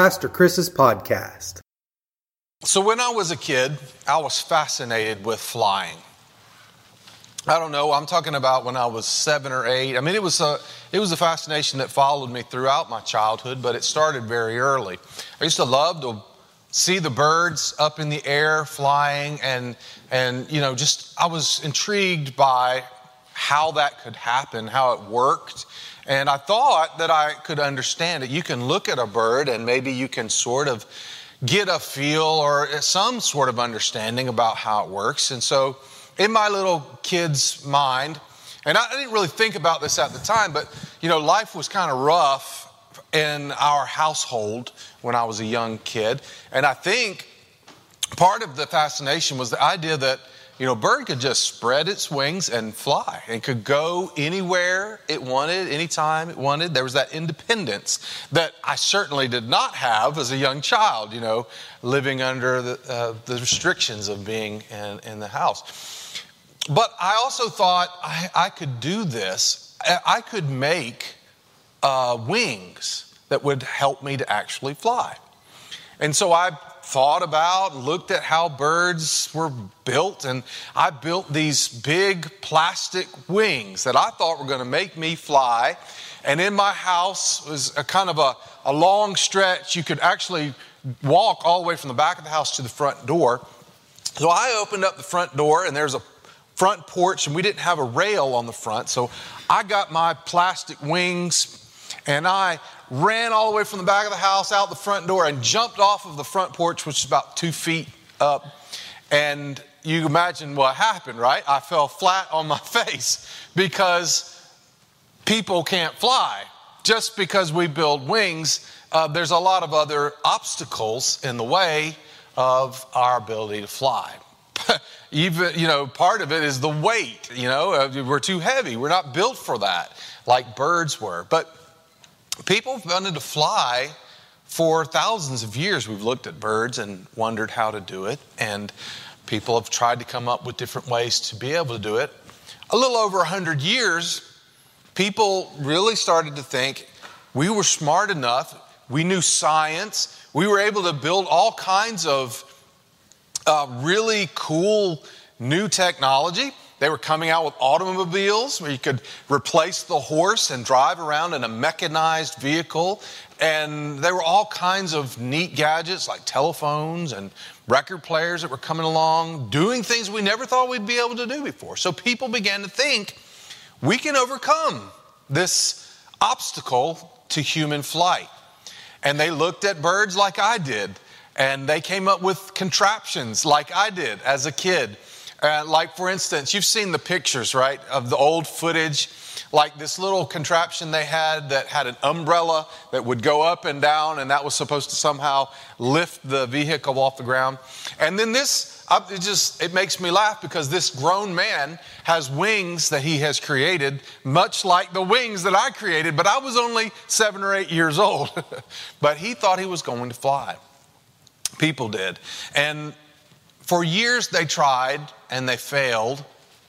Pastor Chris's podcast. So, when I was a kid, I was fascinated with flying. I don't know, I'm talking about when I was seven or eight. I mean, it was, a, it was a fascination that followed me throughout my childhood, but it started very early. I used to love to see the birds up in the air flying, and, and you know, just I was intrigued by how that could happen, how it worked. And I thought that I could understand it. You can look at a bird and maybe you can sort of get a feel or some sort of understanding about how it works. And so, in my little kid's mind, and I didn't really think about this at the time, but you know, life was kind of rough in our household when I was a young kid. And I think part of the fascination was the idea that you know, bird could just spread its wings and fly and could go anywhere it wanted, anytime it wanted. There was that independence that I certainly did not have as a young child, you know, living under the, uh, the restrictions of being in, in, the house. But I also thought I, I could do this. I could make uh, wings that would help me to actually fly. And so I thought about looked at how birds were built, and I built these big plastic wings that I thought were going to make me fly. And in my house was a kind of a, a long stretch. You could actually walk all the way from the back of the house to the front door. So I opened up the front door, and there's a front porch, and we didn't have a rail on the front. So I got my plastic wings and I ran all the way from the back of the house out the front door and jumped off of the front porch, which is about two feet up. And you imagine what happened, right? I fell flat on my face because people can't fly. Just because we build wings, uh, there's a lot of other obstacles in the way of our ability to fly. Even, you know, part of it is the weight, you know, uh, we're too heavy. We're not built for that like birds were. But People have wanted to fly for thousands of years. We've looked at birds and wondered how to do it, and people have tried to come up with different ways to be able to do it. A little over 100 years, people really started to think we were smart enough, we knew science, we were able to build all kinds of uh, really cool new technology. They were coming out with automobiles where you could replace the horse and drive around in a mechanized vehicle. And there were all kinds of neat gadgets like telephones and record players that were coming along, doing things we never thought we'd be able to do before. So people began to think we can overcome this obstacle to human flight. And they looked at birds like I did, and they came up with contraptions like I did as a kid uh, like, for instance, you've seen the pictures, right, of the old footage. Like this little contraption they had that had an umbrella that would go up and down, and that was supposed to somehow lift the vehicle off the ground. And then this, it just it makes me laugh because this grown man has wings that he has created, much like the wings that I created. But I was only seven or eight years old, but he thought he was going to fly. People did, and for years they tried and they failed.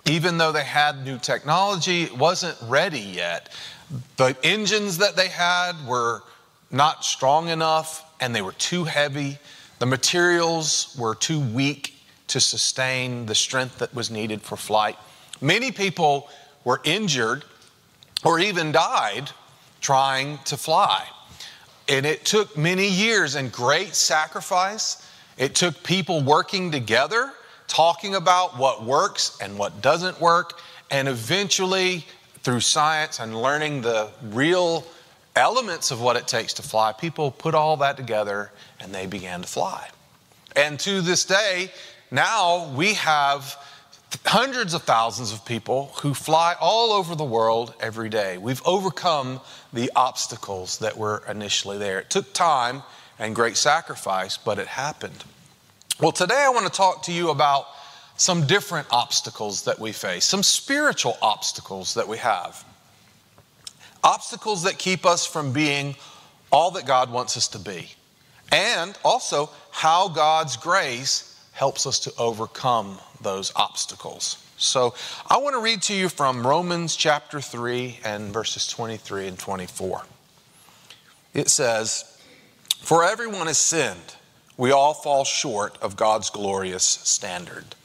Even though they had new technology, it wasn't ready yet. The engines that they had were not strong enough and they were too heavy. The materials were too weak to sustain the strength that was needed for flight. Many people were injured or even died trying to fly. And it took many years and great sacrifice it took people working together, talking about what works and what doesn't work, and eventually, through science and learning the real elements of what it takes to fly, people put all that together and they began to fly. And to this day, now we have hundreds of thousands of people who fly all over the world every day. We've overcome the obstacles that were initially there. It took time and great sacrifice, but it happened. Well, today I want to talk to you about some different obstacles that we face, some spiritual obstacles that we have. Obstacles that keep us from being all that God wants us to be, and also how God's grace helps us to overcome those obstacles. So I want to read to you from Romans chapter 3 and verses 23 and 24. It says, For everyone has sinned. We all fall short of God's glorious standard.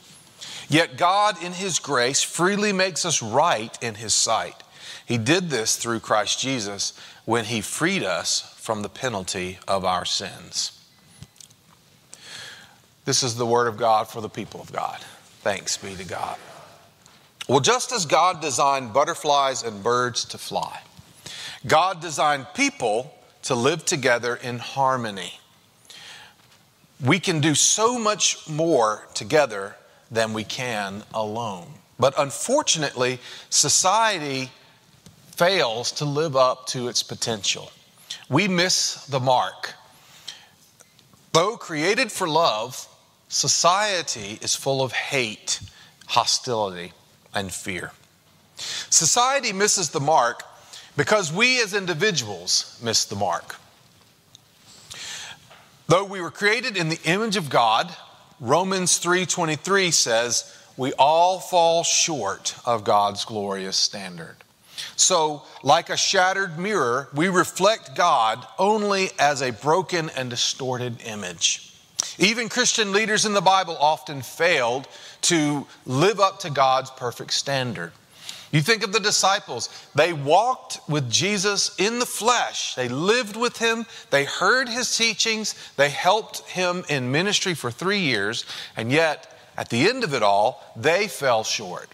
Yet God, in His grace, freely makes us right in His sight. He did this through Christ Jesus when He freed us from the penalty of our sins. This is the word of God for the people of God. Thanks be to God. Well, just as God designed butterflies and birds to fly, God designed people to live together in harmony. We can do so much more together than we can alone. But unfortunately, society fails to live up to its potential. We miss the mark. Though created for love, society is full of hate, hostility, and fear. Society misses the mark because we as individuals miss the mark. Though we were created in the image of God, Romans 3:23 says, we all fall short of God's glorious standard. So, like a shattered mirror, we reflect God only as a broken and distorted image. Even Christian leaders in the Bible often failed to live up to God's perfect standard. You think of the disciples. They walked with Jesus in the flesh. They lived with him. They heard his teachings. They helped him in ministry for three years. And yet, at the end of it all, they fell short.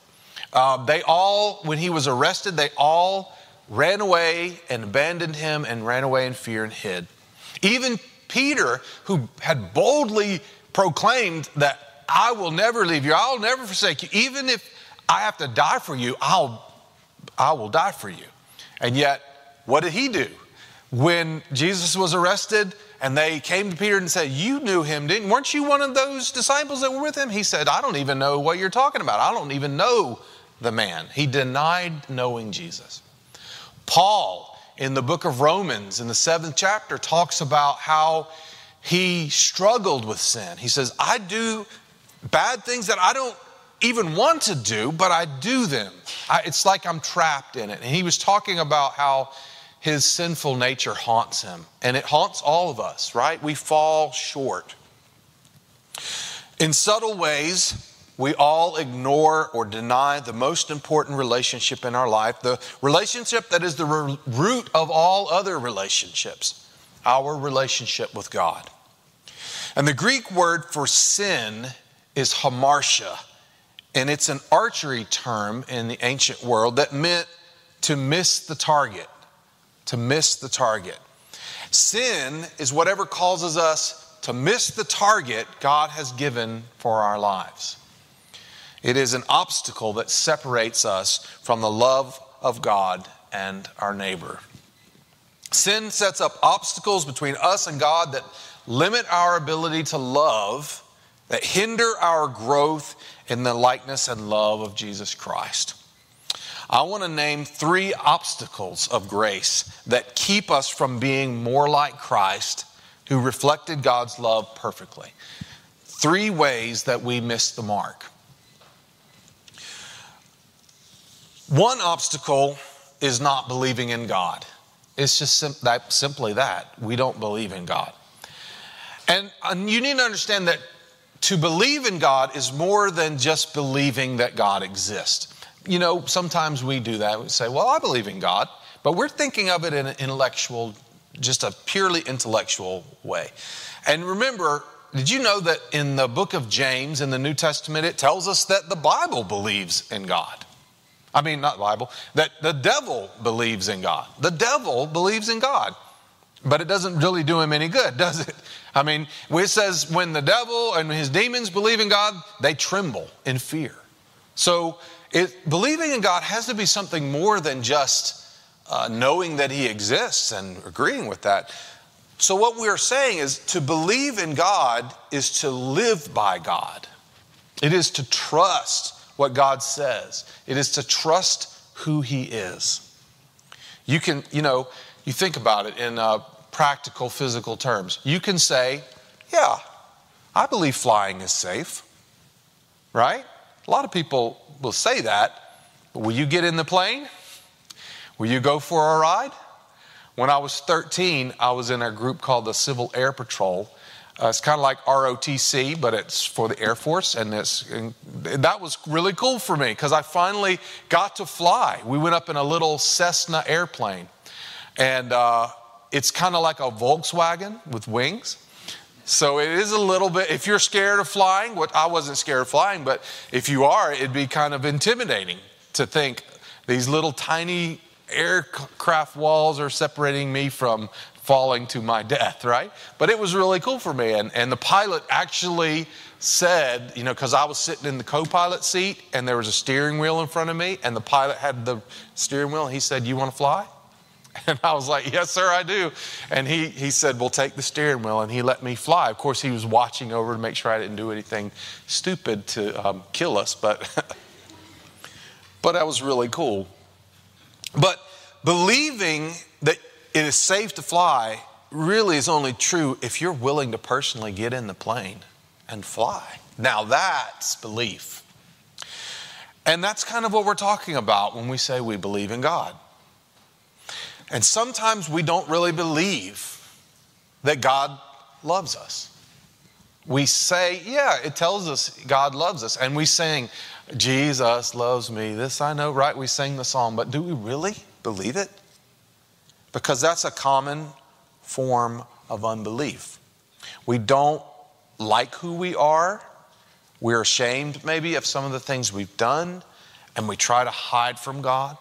Uh, they all, when he was arrested, they all ran away and abandoned him and ran away in fear and hid. Even Peter, who had boldly proclaimed that I will never leave you, I'll never forsake you, even if I have to die for you, I'll, I will die for you. And yet, what did he do? When Jesus was arrested and they came to Peter and said, You knew him, didn't weren't you one of those disciples that were with him? He said, I don't even know what you're talking about. I don't even know the man. He denied knowing Jesus. Paul, in the book of Romans, in the seventh chapter, talks about how he struggled with sin. He says, I do bad things that I don't even want to do, but I do them. I, it's like I'm trapped in it. And he was talking about how his sinful nature haunts him, and it haunts all of us, right? We fall short. In subtle ways, we all ignore or deny the most important relationship in our life, the relationship that is the root of all other relationships our relationship with God. And the Greek word for sin is hamartia, and it's an archery term in the ancient world that meant to miss the target, to miss the target. Sin is whatever causes us to miss the target God has given for our lives. It is an obstacle that separates us from the love of God and our neighbor. Sin sets up obstacles between us and God that limit our ability to love, that hinder our growth in the likeness and love of Jesus Christ. I want to name three obstacles of grace that keep us from being more like Christ, who reflected God's love perfectly. Three ways that we miss the mark. One obstacle is not believing in God. It's just sim- that, simply that. We don't believe in God. And, and you need to understand that to believe in God is more than just believing that God exists. You know, sometimes we do that. We say, well, I believe in God, but we're thinking of it in an intellectual, just a purely intellectual way. And remember, did you know that in the book of James in the New Testament, it tells us that the Bible believes in God? I mean, not Bible, that the devil believes in God. The devil believes in God. But it doesn't really do him any good, does it? I mean, it says when the devil and his demons believe in God, they tremble in fear. So, it, believing in God has to be something more than just uh, knowing that He exists and agreeing with that. So, what we're saying is to believe in God is to live by God, it is to trust what God says, it is to trust who He is. You can, you know, you think about it in uh, practical physical terms. You can say, Yeah, I believe flying is safe, right? A lot of people will say that, but will you get in the plane? Will you go for a ride? When I was 13, I was in a group called the Civil Air Patrol. Uh, it's kind of like ROTC, but it's for the Air Force, and, and that was really cool for me because I finally got to fly. We went up in a little Cessna airplane, and uh, it's kind of like a Volkswagen with wings. So it is a little bit, if you're scared of flying, what I wasn't scared of flying, but if you are, it'd be kind of intimidating to think these little tiny aircraft walls are separating me from falling to my death, right? But it was really cool for me. And, and the pilot actually said, you know, because I was sitting in the co pilot seat and there was a steering wheel in front of me, and the pilot had the steering wheel, and he said, You want to fly? And I was like, Yes, sir, I do. And he, he said, Well, take the steering wheel. And he let me fly. Of course, he was watching over to make sure I didn't do anything stupid to um, kill us, but, but that was really cool. But believing that it is safe to fly really is only true if you're willing to personally get in the plane and fly. Now, that's belief. And that's kind of what we're talking about when we say we believe in God. And sometimes we don't really believe that God loves us. We say, yeah, it tells us God loves us. And we sing, Jesus loves me. This I know, right? We sing the song, but do we really believe it? Because that's a common form of unbelief. We don't like who we are. We're ashamed, maybe, of some of the things we've done, and we try to hide from God.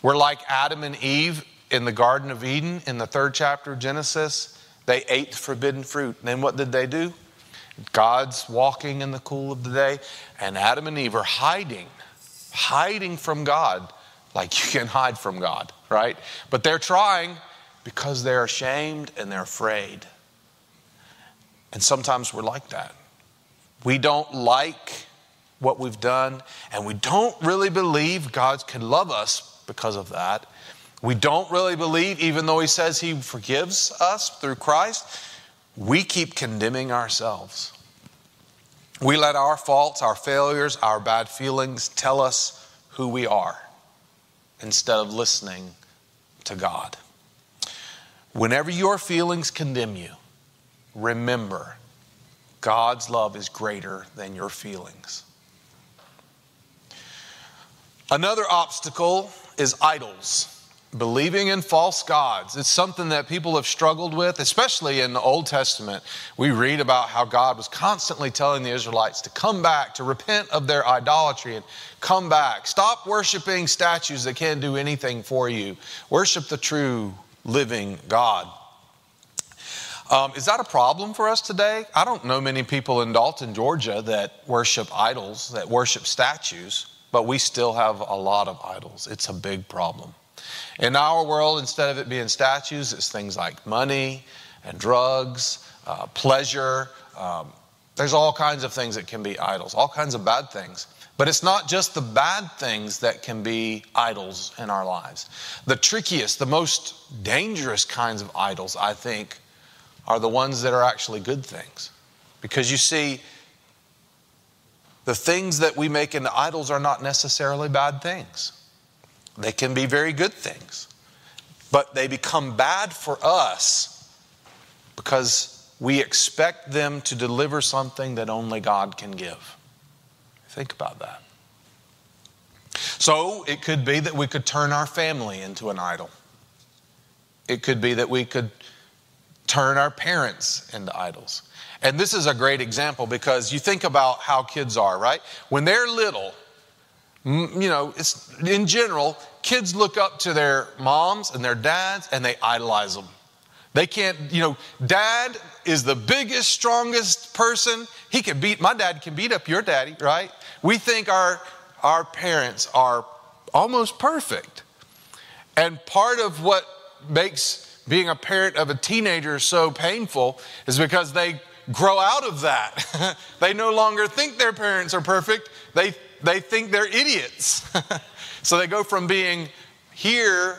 We're like Adam and Eve in the Garden of Eden in the third chapter of Genesis. They ate the forbidden fruit. And then what did they do? God's walking in the cool of the day, and Adam and Eve are hiding, hiding from God like you can hide from God, right? But they're trying because they're ashamed and they're afraid. And sometimes we're like that. We don't like what we've done, and we don't really believe God can love us because of that. We don't really believe, even though He says He forgives us through Christ, we keep condemning ourselves. We let our faults, our failures, our bad feelings tell us who we are instead of listening to God. Whenever your feelings condemn you, remember God's love is greater than your feelings. Another obstacle is idols believing in false gods. It's something that people have struggled with, especially in the Old Testament. We read about how God was constantly telling the Israelites to come back, to repent of their idolatry and come back. Stop worshiping statues that can't do anything for you. Worship the true living God. Um, is that a problem for us today? I don't know many people in Dalton, Georgia that worship idols, that worship statues, but we still have a lot of idols. It's a big problem. In our world, instead of it being statues, it's things like money and drugs, uh, pleasure. Um, there's all kinds of things that can be idols, all kinds of bad things. But it's not just the bad things that can be idols in our lives. The trickiest, the most dangerous kinds of idols, I think, are the ones that are actually good things. Because you see, the things that we make into idols are not necessarily bad things. They can be very good things, but they become bad for us because we expect them to deliver something that only God can give. Think about that. So it could be that we could turn our family into an idol. It could be that we could turn our parents into idols. And this is a great example because you think about how kids are, right? When they're little, you know, in general, kids look up to their moms and their dads and they idolize them. They can't, you know, dad is the biggest, strongest person. He can beat, my dad can beat up your daddy, right? We think our, our parents are almost perfect. And part of what makes being a parent of a teenager so painful is because they grow out of that. they no longer think their parents are perfect. They they think they're idiots. so they go from being here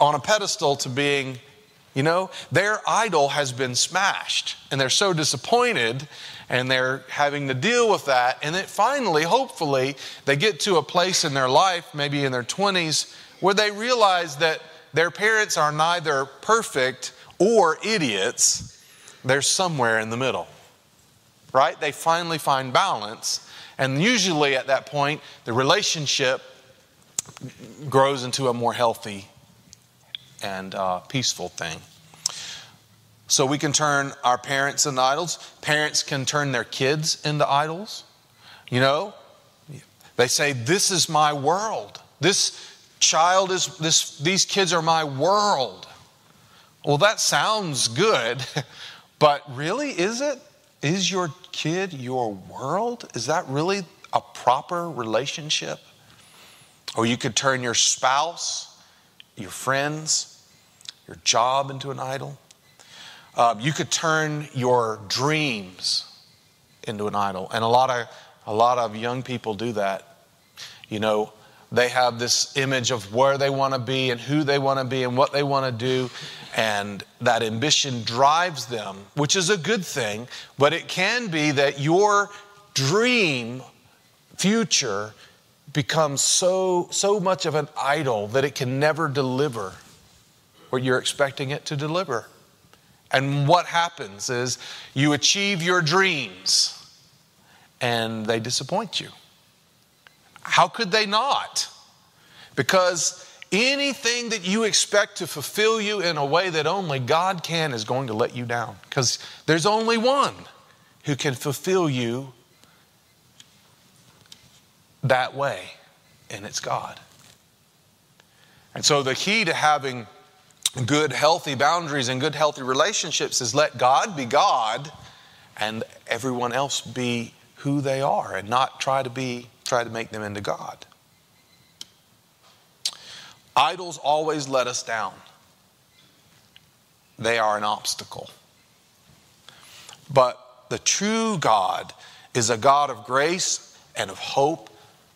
on a pedestal to being, you know, their idol has been smashed and they're so disappointed and they're having to deal with that. And then finally, hopefully, they get to a place in their life, maybe in their 20s, where they realize that their parents are neither perfect or idiots, they're somewhere in the middle. Right? They finally find balance. And usually at that point, the relationship grows into a more healthy and uh, peaceful thing. So we can turn our parents into idols. Parents can turn their kids into idols. You know, they say, This is my world. This child is, this, these kids are my world. Well, that sounds good, but really, is it? Is your kid your world? Is that really a proper relationship? Or you could turn your spouse, your friends, your job into an idol. Uh, you could turn your dreams into an idol. And a lot of a lot of young people do that. You know, they have this image of where they want to be and who they want to be and what they want to do. And that ambition drives them, which is a good thing, but it can be that your dream future becomes so, so much of an idol that it can never deliver what you're expecting it to deliver. And what happens is you achieve your dreams and they disappoint you. How could they not? Because anything that you expect to fulfill you in a way that only God can is going to let you down. Because there's only one who can fulfill you that way, and it's God. And so the key to having good, healthy boundaries and good, healthy relationships is let God be God and everyone else be who they are and not try to be try to make them into God. Idols always let us down. They are an obstacle. But the true God is a God of grace and of hope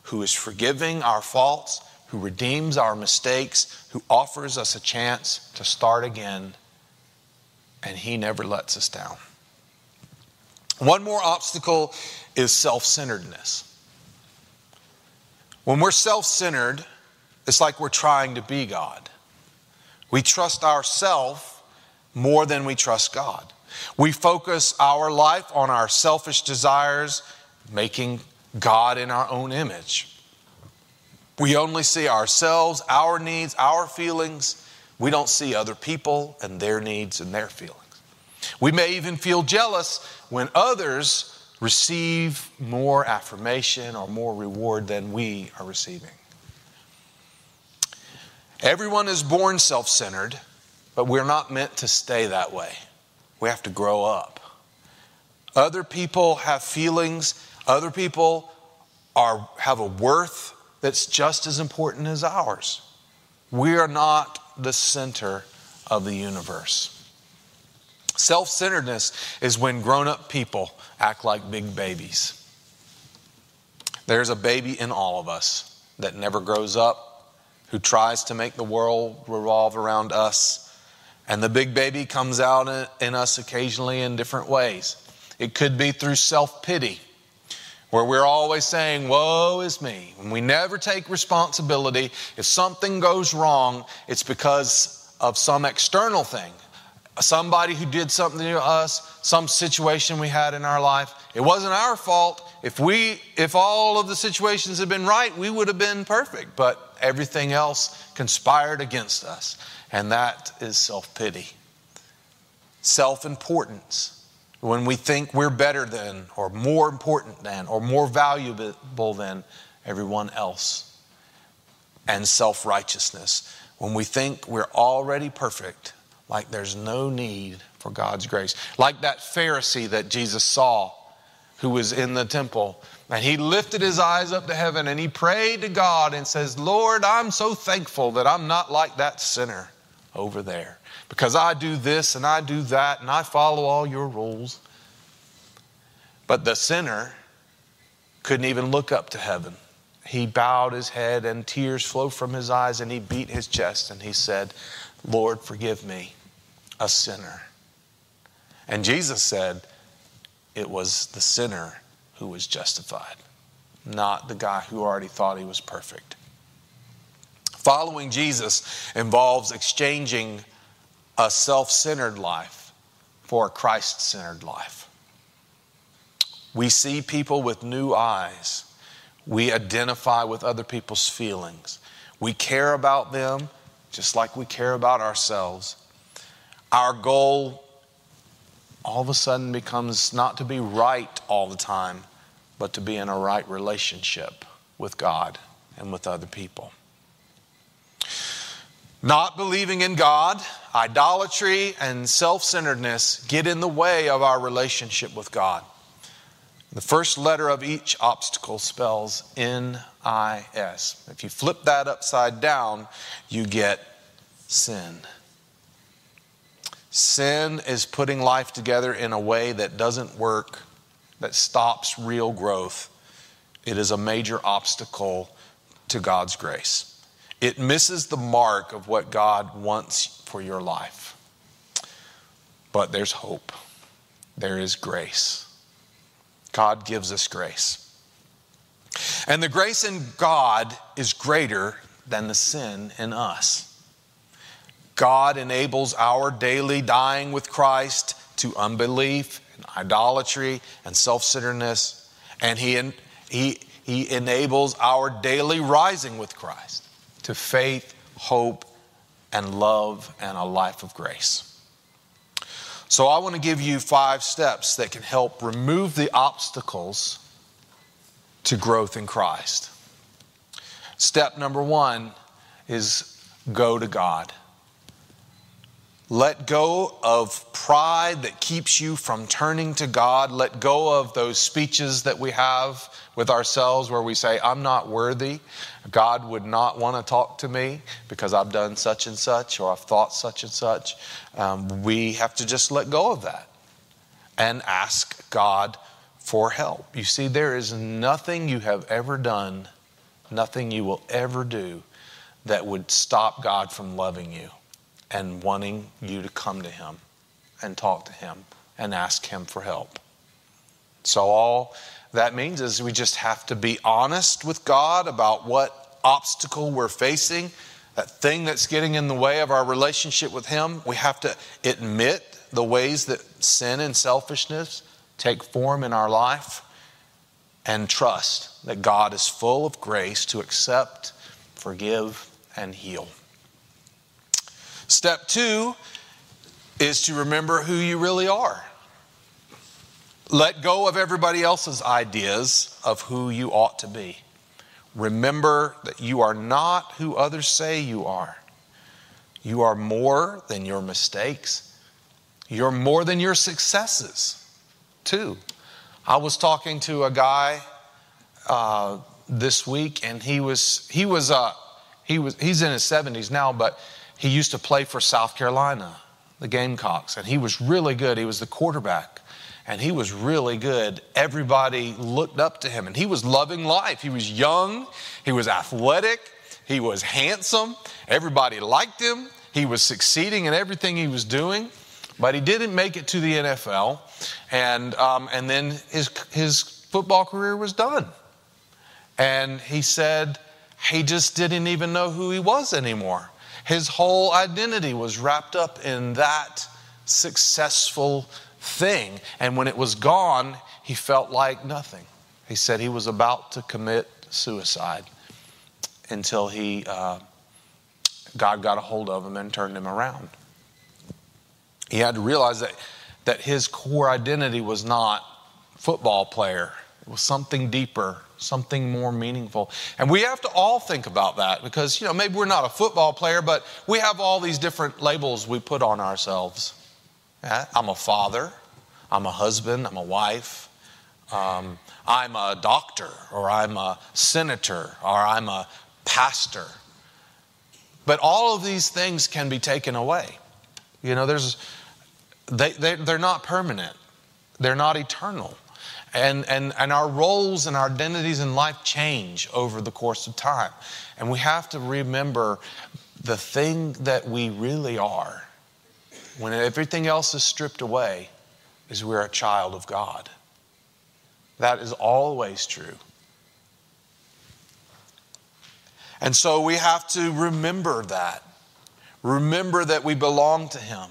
who is forgiving our faults, who redeems our mistakes, who offers us a chance to start again, and He never lets us down. One more obstacle is self centeredness. When we're self centered, it's like we're trying to be God. We trust ourselves more than we trust God. We focus our life on our selfish desires, making God in our own image. We only see ourselves, our needs, our feelings. We don't see other people and their needs and their feelings. We may even feel jealous when others receive more affirmation or more reward than we are receiving. Everyone is born self centered, but we're not meant to stay that way. We have to grow up. Other people have feelings, other people are, have a worth that's just as important as ours. We are not the center of the universe. Self centeredness is when grown up people act like big babies. There's a baby in all of us that never grows up, who tries to make the world revolve around us. And the big baby comes out in us occasionally in different ways. It could be through self pity, where we're always saying, Woe is me. And we never take responsibility. If something goes wrong, it's because of some external thing somebody who did something to us, some situation we had in our life. It wasn't our fault. If we if all of the situations had been right, we would have been perfect, but everything else conspired against us. And that is self-pity. Self-importance. When we think we're better than or more important than or more valuable than everyone else. And self-righteousness. When we think we're already perfect like there's no need for God's grace. Like that Pharisee that Jesus saw who was in the temple. And he lifted his eyes up to heaven and he prayed to God and says, Lord, I'm so thankful that I'm not like that sinner over there because I do this and I do that and I follow all your rules. But the sinner couldn't even look up to heaven. He bowed his head and tears flowed from his eyes and he beat his chest and he said, Lord, forgive me a sinner. And Jesus said it was the sinner who was justified, not the guy who already thought he was perfect. Following Jesus involves exchanging a self centered life for a Christ centered life. We see people with new eyes. We identify with other people's feelings. We care about them just like we care about ourselves. Our goal all of a sudden becomes not to be right all the time, but to be in a right relationship with God and with other people. Not believing in God, idolatry, and self centeredness get in the way of our relationship with God. The first letter of each obstacle spells N I S. If you flip that upside down, you get sin. Sin is putting life together in a way that doesn't work, that stops real growth. It is a major obstacle to God's grace. It misses the mark of what God wants for your life. But there's hope, there is grace. God gives us grace. And the grace in God is greater than the sin in us. God enables our daily dying with Christ to unbelief and idolatry and self centeredness, and he, he, he enables our daily rising with Christ to faith, hope, and love and a life of grace. So, I want to give you five steps that can help remove the obstacles to growth in Christ. Step number one is go to God. Let go of pride that keeps you from turning to God. Let go of those speeches that we have with ourselves where we say, I'm not worthy. God would not want to talk to me because I've done such and such or I've thought such and such. Um, we have to just let go of that and ask God for help. You see, there is nothing you have ever done, nothing you will ever do that would stop God from loving you and wanting you to come to Him and talk to Him and ask Him for help. So, all that means is we just have to be honest with God about what obstacle we're facing, that thing that's getting in the way of our relationship with Him. We have to admit the ways that sin and selfishness take form in our life and trust that God is full of grace to accept, forgive, and heal. Step two is to remember who you really are. Let go of everybody else's ideas of who you ought to be. Remember that you are not who others say you are. You are more than your mistakes. You're more than your successes, too. I was talking to a guy uh, this week, and he was he was uh, he was he's in his 70s now, but he used to play for South Carolina, the Gamecocks, and he was really good. He was the quarterback, and he was really good. Everybody looked up to him, and he was loving life. He was young, he was athletic, he was handsome. Everybody liked him. He was succeeding in everything he was doing, but he didn't make it to the NFL, and um, and then his his football career was done. And he said he just didn't even know who he was anymore. His whole identity was wrapped up in that successful thing. And when it was gone, he felt like nothing. He said he was about to commit suicide until he, uh, God got a hold of him and turned him around. He had to realize that, that his core identity was not football player. It was something deeper, something more meaningful. And we have to all think about that because, you know, maybe we're not a football player, but we have all these different labels we put on ourselves. I'm a father, I'm a husband, I'm a wife, um, I'm a doctor, or I'm a senator, or I'm a pastor. But all of these things can be taken away. You know, there's, they, they, they're not permanent, they're not eternal. And, and, and our roles and our identities in life change over the course of time. And we have to remember the thing that we really are, when everything else is stripped away, is we're a child of God. That is always true. And so we have to remember that. Remember that we belong to Him.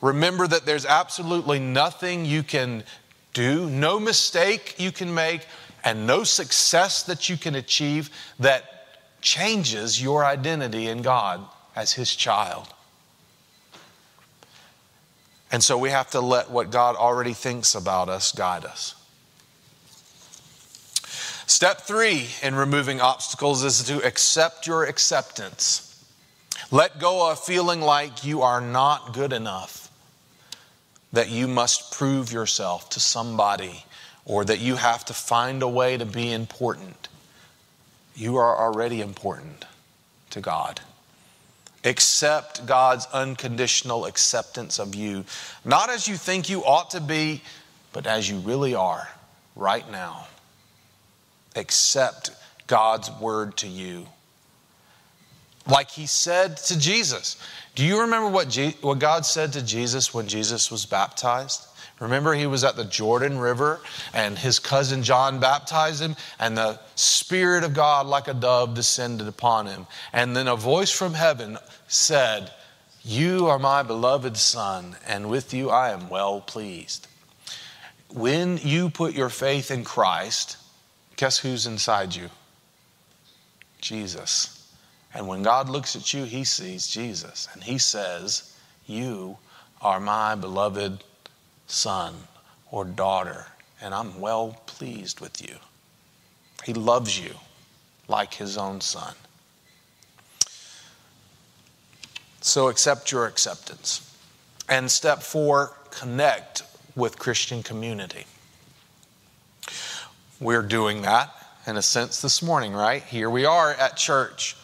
Remember that there's absolutely nothing you can do, no mistake you can make, and no success that you can achieve that changes your identity in God as His child. And so we have to let what God already thinks about us guide us. Step three in removing obstacles is to accept your acceptance. Let go of feeling like you are not good enough, that you must prove yourself to somebody, or that you have to find a way to be important. You are already important to God. Accept God's unconditional acceptance of you, not as you think you ought to be, but as you really are right now. Accept God's word to you. Like he said to Jesus. Do you remember what, Je- what God said to Jesus when Jesus was baptized? Remember, he was at the Jordan River and his cousin John baptized him, and the Spirit of God, like a dove, descended upon him. And then a voice from heaven said, You are my beloved Son, and with you I am well pleased. When you put your faith in Christ, guess who's inside you? Jesus. And when God looks at you, he sees Jesus, and he says, You are my beloved son or daughter, and I'm well pleased with you. He loves you like his own son. So accept your acceptance. And step four, connect with Christian community. We're doing that in a sense this morning, right? Here we are at church.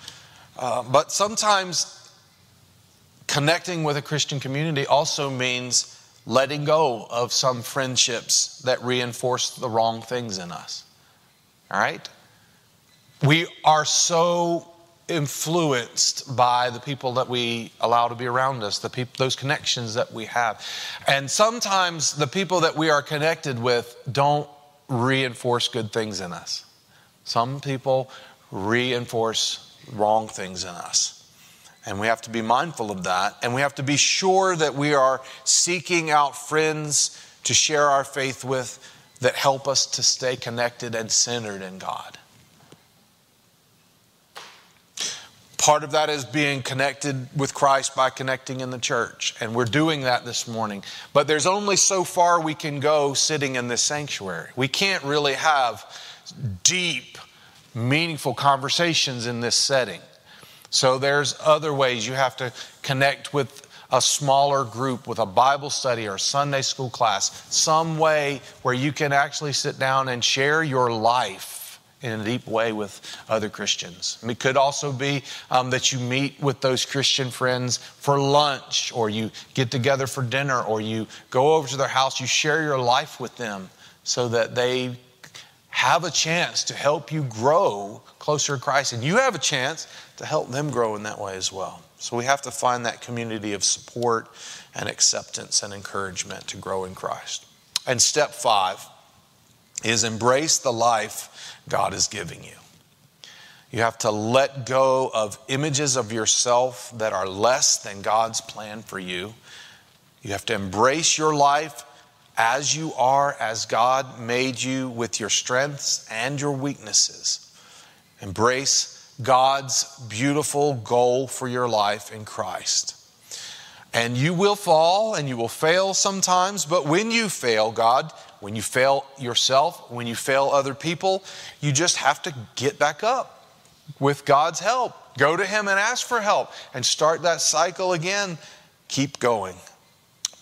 Uh, but sometimes connecting with a Christian community also means letting go of some friendships that reinforce the wrong things in us. All right? We are so influenced by the people that we allow to be around us, the those connections that we have. And sometimes the people that we are connected with don't reinforce good things in us. Some people reinforce wrong things in us. And we have to be mindful of that. And we have to be sure that we are seeking out friends to share our faith with that help us to stay connected and centered in God. Part of that is being connected with Christ by connecting in the church. And we're doing that this morning. But there's only so far we can go sitting in this sanctuary. We can't really have deep, meaningful conversations in this setting. So there's other ways you have to connect with a smaller group with a Bible study or Sunday school class, some way where you can actually sit down and share your life in a deep way with other Christians. It could also be um, that you meet with those Christian friends for lunch, or you get together for dinner, or you go over to their house, you share your life with them so that they have a chance to help you grow closer to Christ. And you have a chance to help them grow in that way as well. So we have to find that community of support and acceptance and encouragement to grow in Christ. And step five is embrace the life God is giving you. You have to let go of images of yourself that are less than God's plan for you. You have to embrace your life as you are, as God made you with your strengths and your weaknesses. Embrace God's beautiful goal for your life in Christ. And you will fall and you will fail sometimes, but when you fail, God, when you fail yourself, when you fail other people, you just have to get back up with God's help. Go to Him and ask for help and start that cycle again. Keep going.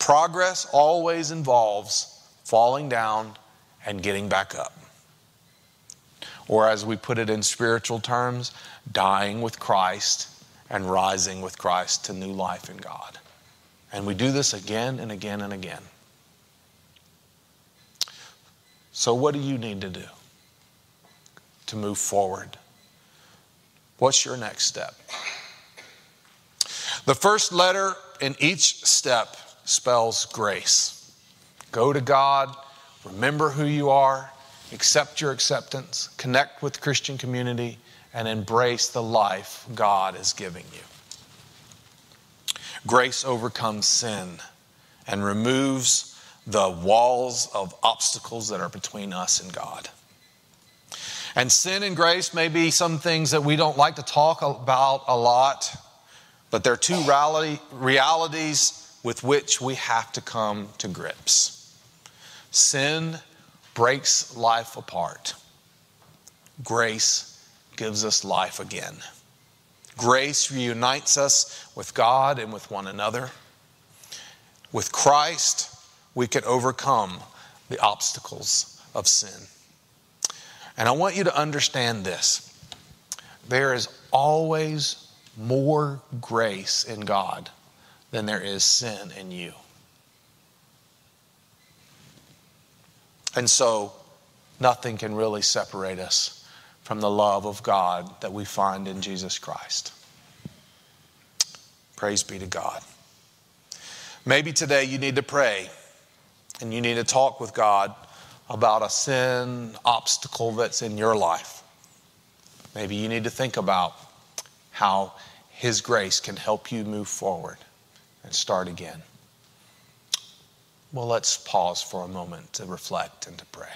Progress always involves falling down and getting back up or as we put it in spiritual terms, dying with Christ and rising with Christ to new life in God. And we do this again and again and again. So, what do you need to do to move forward? What's your next step? The first letter in each step spells grace. Go to God, remember who you are, accept your acceptance, connect with Christian community, and embrace the life God is giving you. Grace overcomes sin and removes the walls of obstacles that are between us and God. And sin and grace may be some things that we don't like to talk about a lot, but they're two realities with which we have to come to grips. Sin breaks life apart, grace gives us life again. Grace reunites us with God and with one another. With Christ, we can overcome the obstacles of sin. And I want you to understand this there is always more grace in God than there is sin in you. And so, nothing can really separate us from the love of God that we find in Jesus Christ. Praise be to God. Maybe today you need to pray and you need to talk with God about a sin obstacle that's in your life. Maybe you need to think about how His grace can help you move forward and start again. Well, let's pause for a moment to reflect and to pray.